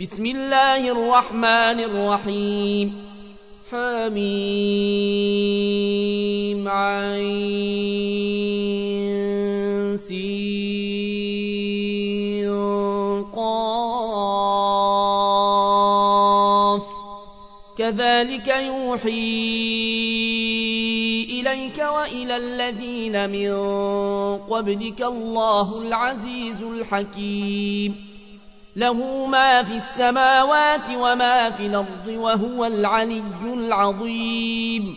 بسم الله الرحمن الرحيم. حميم عين سين قاف. كذلك يوحي إليك وإلى الذين من قبلك الله العزيز الحكيم. له ما في السماوات وما في الأرض وهو العلي العظيم.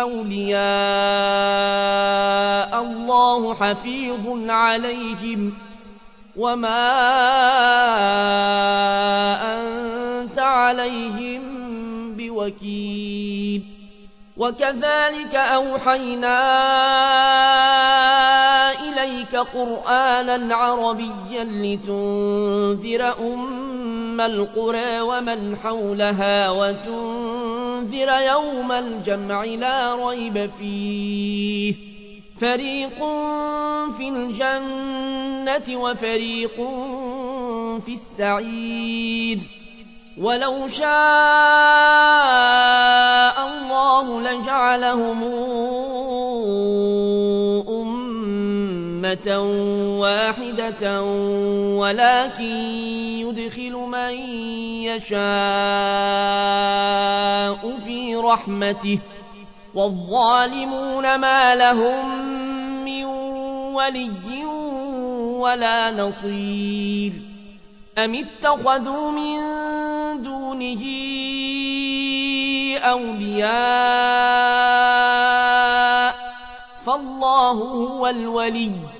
أولياء الله حفيظ عليهم. وما أنت عليهم بوكيل. وكذلك أوحينا إليك قرآنا عربيا لتنذر أم القرى ومن حولها وتنذر يوم الجمع لا ريب فيه. فريق في الجنة وفريق في السعير. ولو شاء الله لجعلهم أمة واحدة ولكن يدخل من يشاء في رحمته والظالمون ما لهم من ولي ولا نصير أم اتخذوا من دونه أولياء فالله هو الولي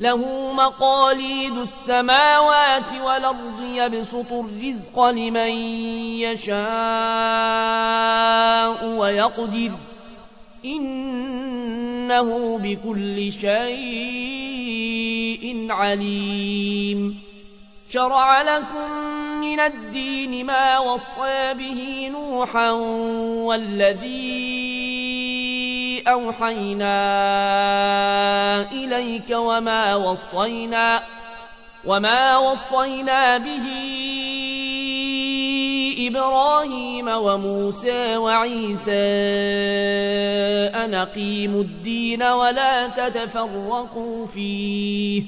له مقاليد السماوات والأرض يبسط الرزق لمن يشاء ويقدر. إنه بكل شيء عليم. شرع لكم من الدين ما وصى به نوحا والذي أوحينا إليك وما وصينا وما وصينا به إبراهيم وموسى وعيسى. أن أقيموا الدين ولا تتفرقوا فيه.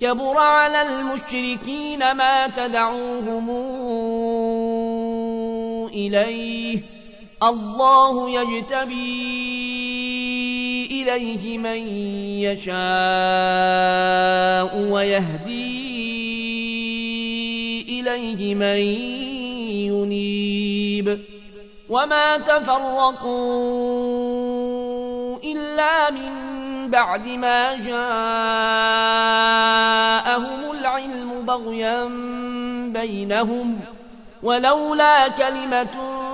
كبر على المشركين ما تدعوهم إليه. الله يجتبي إليه من يشاء ويهدي إليه من ينيب وما تفرقوا إلا من بعد ما جاءهم العلم بغيا بينهم ولولا كلمة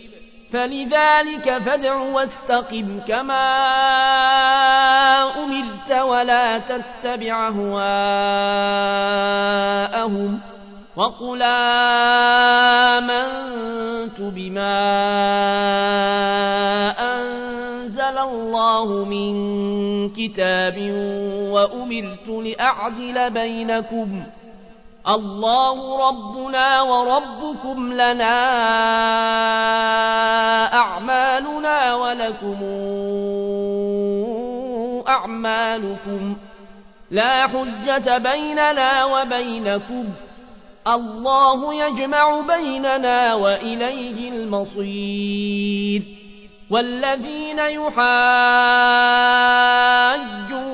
فلذلك فادع واستقم كما أمرت ولا تتبع هواءهم وقل آمنت بما أنزل الله من كتاب وأمرت لأعدل بينكم ۖ الله ربنا وربكم لنا أعمالنا ولكم أعمالكم لا حجة بيننا وبينكم الله يجمع بيننا وإليه المصير والذين يحاجون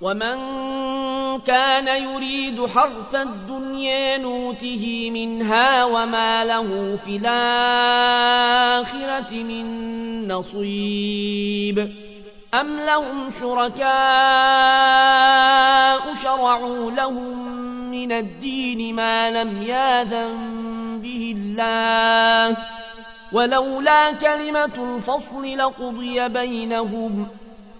ومن كان يريد حرث الدنيا نوته منها وما له في الآخرة من نصيب أم لهم شركاء شرعوا لهم من الدين ما لم ياذن به الله ولولا كلمة الفصل لقضي بينهم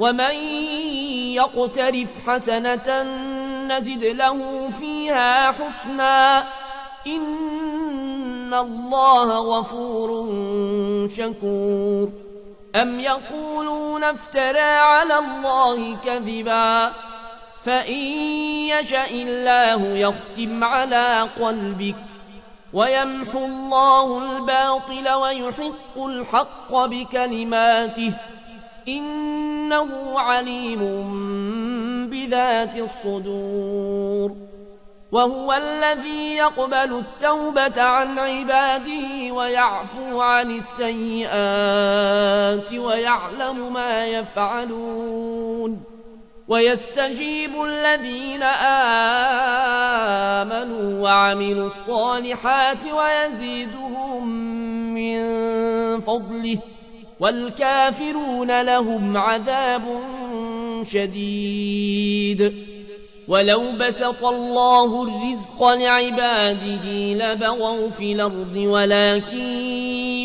ومن يقترف حسنة نزد له فيها حسنا إن الله غفور شكور أم يقولون افترى على الله كذبا فإن يشاء الله يختم على قلبك ويمحو الله الباطل ويحق الحق بكلماته إنه عليم بذات الصدور. وهو الذي يقبل التوبة عن عباده ويعفو عن السيئات ويعلم ما يفعلون. ويستجيب الذين آمنوا وعملوا الصالحات ويزيدهم من فضله. والكافرون لهم عذاب شديد. ولو بسط الله الرزق لعباده لبغوا في الأرض ولكن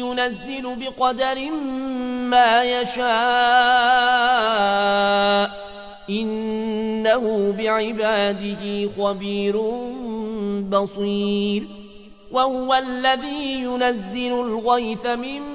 ينزل بقدر ما يشاء. إنه بعباده خبير بصير. وهو الذي ينزل الغيث من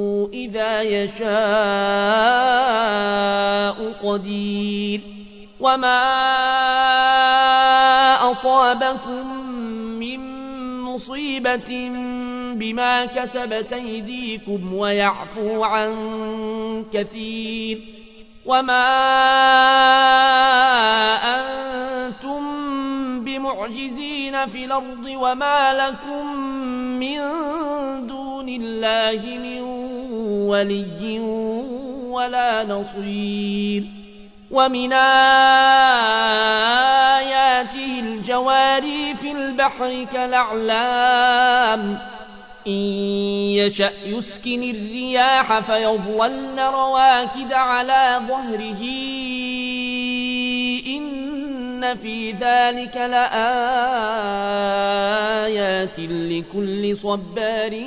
إذا يشاء قدير وما أصابكم من مصيبة بما كسبت أيديكم ويعفو عن كثير وما أنتم بمعجزين في الأرض وما لكم من دون الله من ولي ولا نصير ومن آياته الجواري في البحر كالأعلام إن يشأ يسكن الرياح فيظلن رواكد على ظهره إن في ذلك لآيات لكل صبار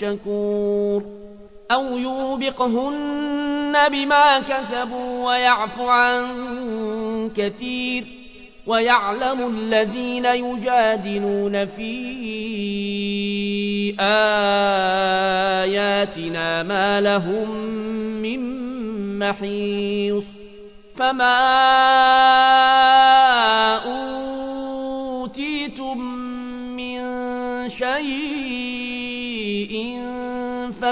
شكور أو يوبقهن بما كسبوا ويعفو عن كثير ويعلم الذين يجادلون في آياتنا ما لهم من محيص فما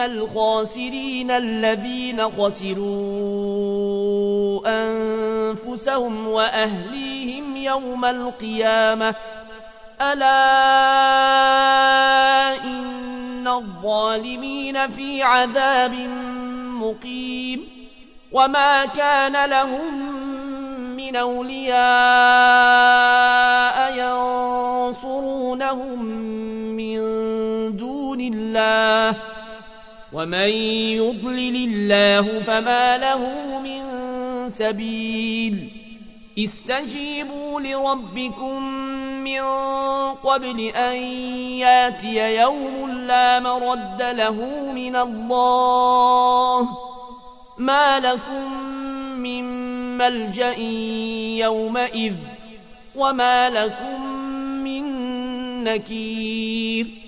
الخاسرين الذين خسروا أنفسهم وأهليهم يوم القيامة. ألا إن الظالمين في عذاب مقيم. وما كان لهم من أولياء ينصرونهم من دون الله. ومن يضلل الله فما له من سبيل استجيبوا لربكم من قبل أن ياتي يوم لا مرد له من الله ما لكم من ملجأ يومئذ وما لكم من نكير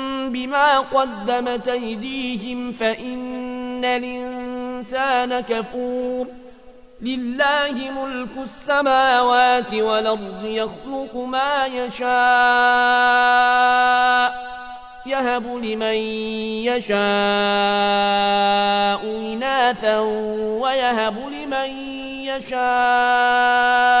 بما قدمت أيديهم فإن الإنسان كفور. لله ملك السماوات والأرض يخلق ما يشاء يهب لمن يشاء إناثا ويهب لمن يشاء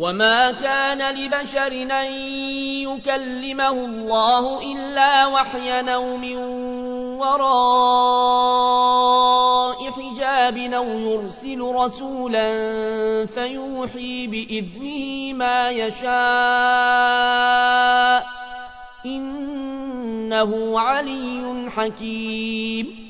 وما كان لبشر أن يكلمه الله إلا وحيا نوم وراء حجاب أو يرسل رسولا فيوحي بإذنه ما يشاء إنه علي حكيم